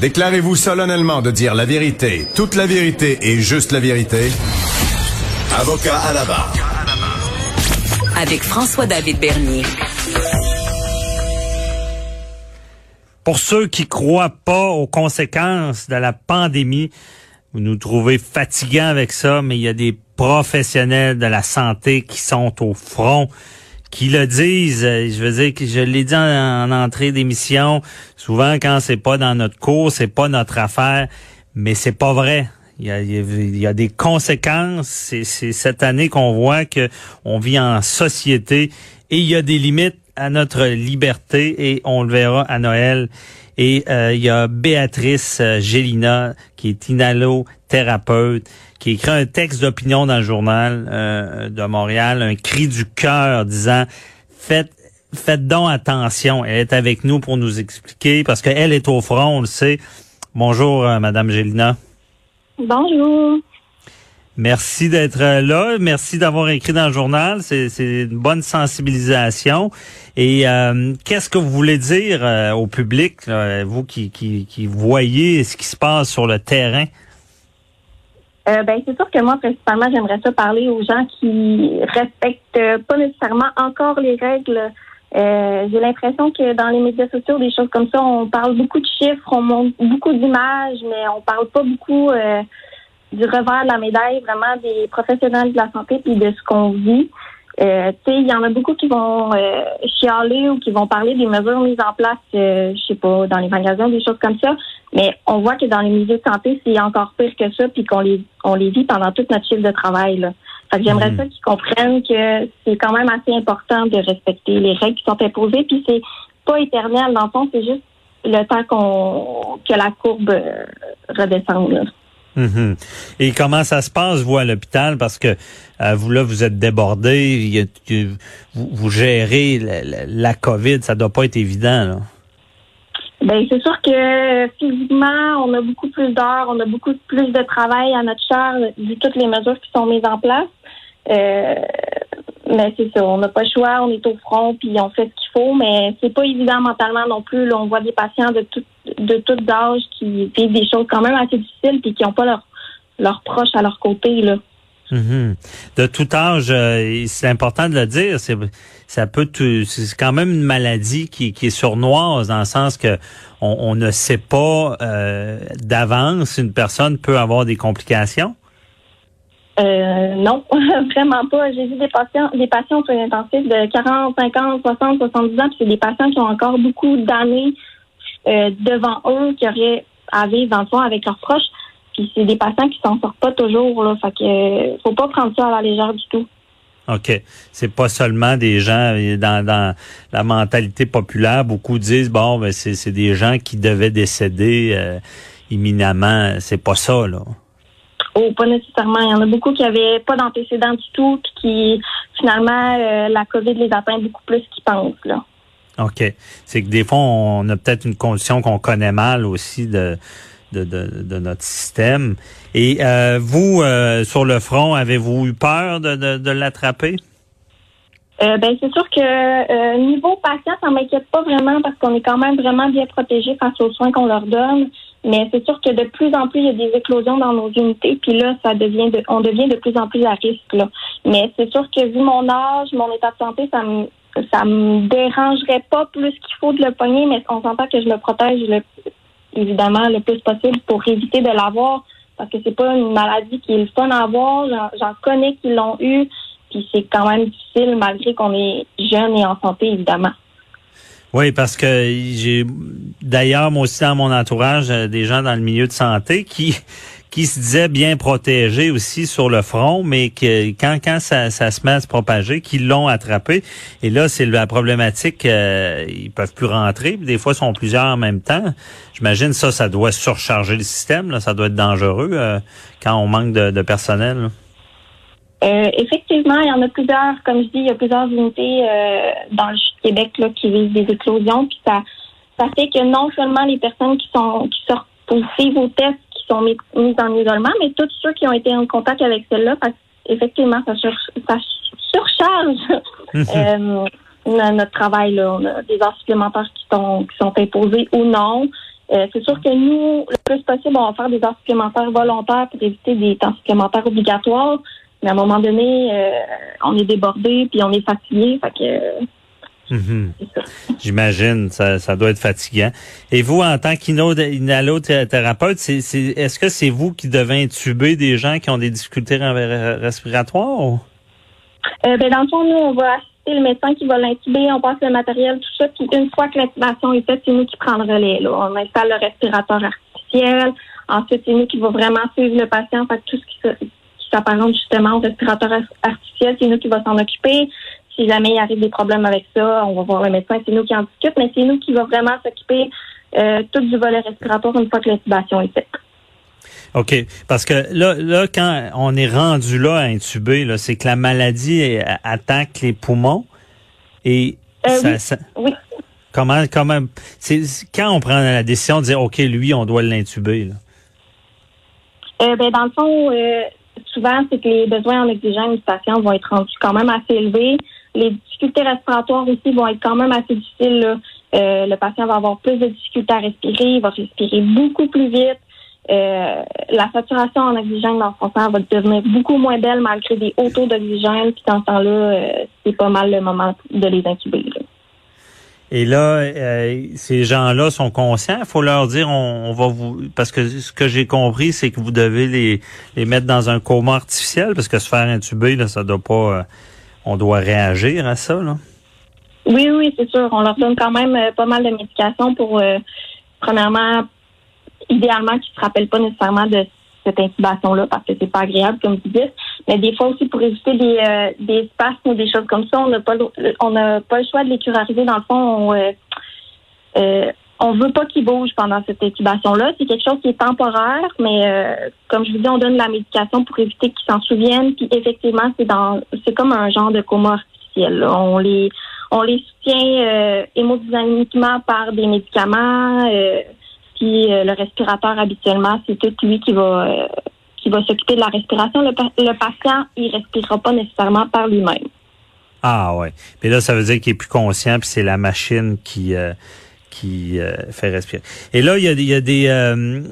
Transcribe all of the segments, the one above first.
Déclarez-vous solennellement de dire la vérité, toute la vérité et juste la vérité. Avocat à la barre. Avec François-David Bernier. Pour ceux qui croient pas aux conséquences de la pandémie, vous nous trouvez fatigants avec ça, mais il y a des professionnels de la santé qui sont au front qui le disent. Euh, je veux dire que je l'ai dit en, entrée d'émission. Souvent, quand c'est pas dans notre cours, c'est pas notre affaire. Mais c'est pas vrai. Il y, a, des conséquences. C'est cette année qu'on voit que on vit en société et il y a des limites à notre liberté et on le verra à Noël. Et euh, il y a Béatrice euh, Gélina, qui est inhalothérapeute, qui écrit un texte d'opinion dans le journal euh, de Montréal, un cri du cœur disant faites faites donc attention. Elle est avec nous pour nous expliquer parce qu'elle est au front, on le sait. Bonjour, Madame Gélina. Bonjour. Merci d'être là. Merci d'avoir écrit dans le journal. C'est une bonne sensibilisation. Et euh, qu'est-ce que vous voulez dire euh, au public, vous qui, qui, qui, voyez ce qui se passe sur le terrain? Euh, ben, c'est sûr que moi, principalement, j'aimerais ça parler aux gens qui respectent pas nécessairement encore les règles. J'ai l'impression que dans les médias sociaux, des choses comme ça, on parle beaucoup de chiffres, on montre beaucoup d'images, mais on parle pas beaucoup du revers de la médaille, vraiment des professionnels de la santé puis de ce qu'on vit. Euh, il y en a beaucoup qui vont euh, chialer ou qui vont parler des mesures mises en place, euh, je sais pas, dans les magasins, des choses comme ça. Mais on voit que dans les milieux de santé, c'est encore pire que ça, puis qu'on les on les vit pendant toute notre chiffre de travail. Là. Fait que j'aimerais mhm. ça qu'ils comprennent que c'est quand même assez important de respecter les règles qui sont imposées, puis c'est pas éternel dans le fond, c'est juste le temps qu'on que la courbe euh, redescende. Mhm. Et comment ça se passe, vous, à l'hôpital? Parce que euh, vous, là, vous êtes débordé, vous, vous, gérez la, la, COVID, ça doit pas être évident, là. Ben, c'est sûr que physiquement, on a beaucoup plus d'heures, on a beaucoup plus de travail à notre charge, vu toutes les mesures qui sont mises en place. Euh, mais c'est ça, on n'a pas le choix, on est au front, puis on fait ce qu'il faut, mais c'est pas évident mentalement non plus. Là, on voit des patients de tout de tout âge qui vivent des choses quand même assez difficiles, puis qui n'ont pas leurs leurs proches à leur côté là. Mm-hmm. De tout âge, euh, c'est important de le dire. C'est ça peut c'est quand même une maladie qui, qui est sournoise dans le sens que on, ne sait pas euh, d'avance une personne peut avoir des complications. Euh, non, vraiment pas. J'ai vu des patients, des patients sur intensifs de 40, 50, 60, 70 ans, puis c'est des patients qui ont encore beaucoup d'années euh, devant eux, qui auraient à vivre dans avec leurs proches. Puis c'est des patients qui s'en sortent pas toujours. Là, fait que euh, faut pas prendre ça à la légère du tout. OK. C'est pas seulement des gens dans, dans la mentalité populaire. Beaucoup disent bon, ben c'est des gens qui devaient décéder euh, imminemment. C'est pas ça, là. Oh, pas nécessairement. Il y en a beaucoup qui avaient pas d'antécédents du tout, puis qui finalement euh, la COVID les atteint beaucoup plus qu'ils pensent là. OK. C'est que des fois, on a peut-être une condition qu'on connaît mal aussi de, de, notre système. Et euh, vous, euh, sur le front, avez-vous eu peur de, l'attraper? Euh, ben c'est sûr que niveau patient, ça m'inquiète pas vraiment parce qu'on est quand même vraiment bien protégé face aux soins qu'on leur donne. Mais c'est sûr que de plus en plus, il y a des éclosions dans nos unités, puis là, ça devient de, on devient de plus en plus à risque. Mais c'est sûr que vu mon âge, mon état de santé, ça me ça me dérangerait pas plus qu'il faut de le pogner, mais on s'entend que je le protège évidemment le plus possible pour éviter de l'avoir parce que c'est pas une maladie qui est le fun à avoir. J'en connais qui l'ont eu, puis c'est quand même difficile malgré qu'on est jeune et en santé, évidemment. Oui, parce que j'ai d'ailleurs moi aussi dans mon entourage euh, des gens dans le milieu de santé qui qui se disaient bien protégés aussi sur le front, mais que quand quand ça, ça se met à se propager, qu'ils l'ont attrapé. Et là, c'est la problématique, euh, ils peuvent plus rentrer. Des fois, ils sont plusieurs en même temps. J'imagine ça, ça doit surcharger le système. Là, ça doit être dangereux euh, quand on manque de, personnel. Euh, effectivement, il y en a plusieurs. Comme je dis, il y a plusieurs unités euh, dans le Québec qui vivent des éclosions. Puis ça, ça fait que non seulement les personnes qui sont qui sortent positives au test, mises en isolement, mais tous ceux qui ont été en contact avec celle-là, effectivement, ça, ça surcharge euh, notre travail. On a des heures supplémentaires qui sont, qui sont imposées ou non. Euh, c'est sûr que nous, le plus possible, on va faire des heures supplémentaires volontaires pour éviter des temps supplémentaires obligatoires. Mais à un moment donné, euh, on est débordé puis on est fatigué. Mhm. J'imagine, ça, ça doit être fatigant. Et vous, en tant qu'inhalothérapeute, est-ce que c'est vous qui devez intuber des gens qui ont des difficultés respiratoires? Euh, ben, dans le fond, nous, on va assister le médecin qui va l'intuber, on passe le matériel, tout ça, puis une fois que l'intubation est faite, c'est nous qui prenons le relais. Là. On installe le respirateur artificiel. Ensuite, c'est nous qui va vraiment suivre le patient. Fait tout ce qui s'apparente justement au respirateur artificiel, c'est nous qui va s'en occuper. Si jamais il arrive des problèmes avec ça, on va voir le médecin, c'est nous qui en discute, mais c'est nous qui va vraiment s'occuper euh, tout du volet respiratoire une fois que l'intubation est faite. OK. Parce que là, là, quand on est rendu là à intuber, là, c'est que la maladie attaque les poumons et euh, ça, oui. Comment, comment, c'est quand on prend la décision de dire OK, lui, on doit l'intuber. Euh, ben, dans le fond, euh, souvent, c'est que les besoins en oxygène du patient vont être rendus quand même assez élevés. Les difficultés respiratoires aussi vont être quand même assez difficiles. Euh, le patient va avoir plus de difficultés à respirer, il va respirer beaucoup plus vite. Euh, la saturation en oxygène dans son sang va devenir beaucoup moins belle malgré des hauts taux d'oxygène. Puis dans ce temps-là, euh, c'est pas mal le moment de les incuber. Et là, euh, ces gens-là sont conscients. Il faut leur dire, on, va vous, parce que ce que j'ai compris, c'est que vous devez les, les mettre dans un coma artificiel, parce que se faire intuber, là, ça doit pas, euh, on doit réagir à ça, là. Oui, oui, c'est sûr. On leur donne quand même euh, pas mal de médications pour, premièrement, idéalement, qu'ils se rappellent pas nécessairement de cette intubation-là parce que c'est pas agréable, comme vous dites. Mais des fois aussi, pour éviter des, euh, spasmes ou des choses comme ça, on n'a pas, on n'a pas le choix de les curariser. Dans le fond, on, euh, euh, on veut pas qu'ils bougent pendant cette intubation-là. C'est quelque chose qui est temporaire, mais euh, comme je vous dis, on donne la médication pour éviter qu'ils s'en souviennent. Puis effectivement, c'est dans, c'est comme un genre de coma artificiel. On les, on les soutient euh, hémodynamiquement par des médicaments. puis le respirateur habituellement, c'est tout lui qui va qui va s'occuper de la respiration. Le, patient, il respirera pas nécessairement par lui-même. Ah ouais. Mais là, ça veut dire qu'il est plus conscient, puis c'est la machine qui euh, qui euh, fait respirer. Et là, il y a, des euh,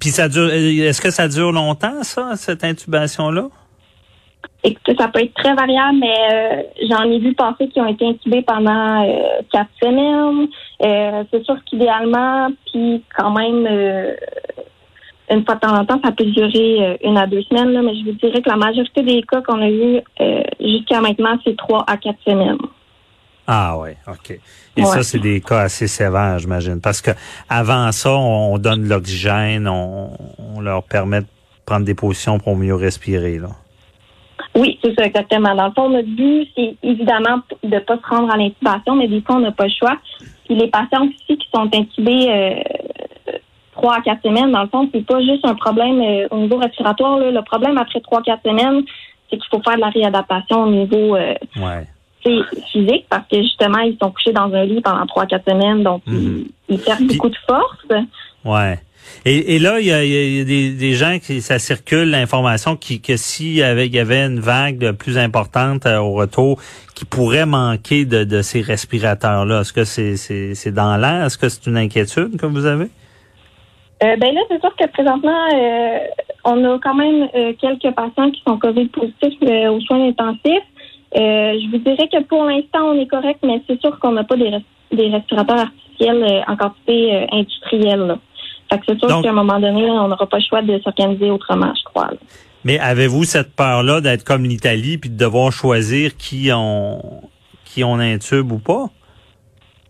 puis ça dure. Est-ce que ça dure longtemps, ça, cette intubation-là? Écoutez, ça peut être très variable, mais j'en ai vu passer qui ont été intubés pendant quatre semaines. c'est sûr qu'idéalement, puis quand même une fois de temps en temps, ça peut durer euh, une à deux semaines, là, mais je vous dirais que la majorité des cas qu'on a eu euh, jusqu'à maintenant, c'est trois à quatre semaines. Ah oui, OK. Et ça, c'est des cas assez sévères, j'imagine. Parce que avant ça, on donne de l'oxygène, on, leur permet de prendre des positions pour mieux respirer. Là. Oui, c'est ça, exactement. Dans le fond, notre but, c'est évidemment de ne pas se rendre à l'intubation, mais des fois, on n'a pas le choix. Puis les patients aussi qui sont intubés euh, trois à quatre semaines, dans le fond, c'est pas juste un problème euh, au niveau respiratoire. Le problème après trois à quatre semaines, c'est qu'il faut faire de la réadaptation au niveau euh, physique parce que justement, ils sont couchés dans un lit pendant trois quatre semaines, donc ils, mhm. perdent beaucoup de force. Ouais. Et, là, il y a, des, gens qui ça circule l'information qui que s'il y avait, y avait une vague plus importante euh, au retour, qui pourrait manquer de, de ces respirateurs là. Est-ce que c'est c'est dans l'air? Est-ce que c'est une inquiétude que vous avez? Euh, ben là, c'est sûr que présentement, euh, on a quand même euh, quelques patients qui sont COVID positifs aux soins intensifs. Je vous dirais que pour l'instant, on est correct, mais c'est sûr qu'on n'a pas des, des, respirateurs artificiels en quantité industrielle. Fait que c'est sûr qu'à un moment donné, on n'aura pas le choix de s'organiser autrement, je crois. Mais avez-vous cette peur-là d'être comme l'Italie puis de devoir choisir qui on qui on intube ou pas?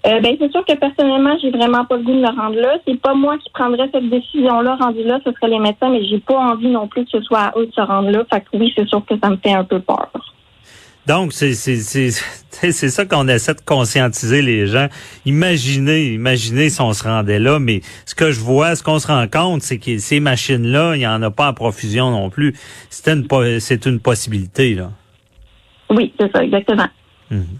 Euh, ben, c'est sûr que personnellement, j'ai vraiment pas le goût de le rendre là. C'est pas moi qui prendrais cette décision-là rendu là, ce serait les médecins, mais j'ai pas envie non plus que ce soit à eux de se rendre là. Fait que oui, c'est sûr que ça me fait un peu peur. Donc, c'est c'est ça qu'on essaie de conscientiser les gens. Imaginez, imaginez si on se rendait là, mais ce que je vois, ce qu'on se rend compte, c'est que ces machines-là, il n'y en a pas à profusion non plus. C'est une, c'est une possibilité, là. Oui, c'est ça, exactement. Mhm.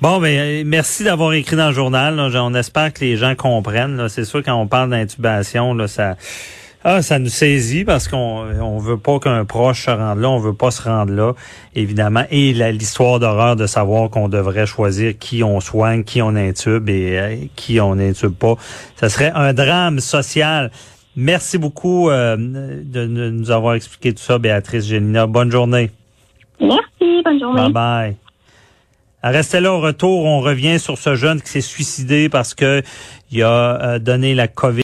Bon, ben merci d'avoir écrit dans le journal. On espère que les gens comprennent. C'est sûr quand on parle d'intubation, là, ça Ah, ça nous saisit parce qu'on on veut pas qu'un proche se rende là, on veut pas se rendre là, évidemment. Et l'histoire d'horreur de savoir qu'on devrait choisir qui on soigne, qui on intube et euh, qui on intube pas. Ça serait un drame social. Merci beaucoup euh, de, nous avoir expliqué tout ça, Béatrice Génina. Bonne journée. Merci, bonne journée. Bye bye. Restez là au retour, on revient sur ce jeune qui s'est suicidé parce que il a euh, donné la COVID.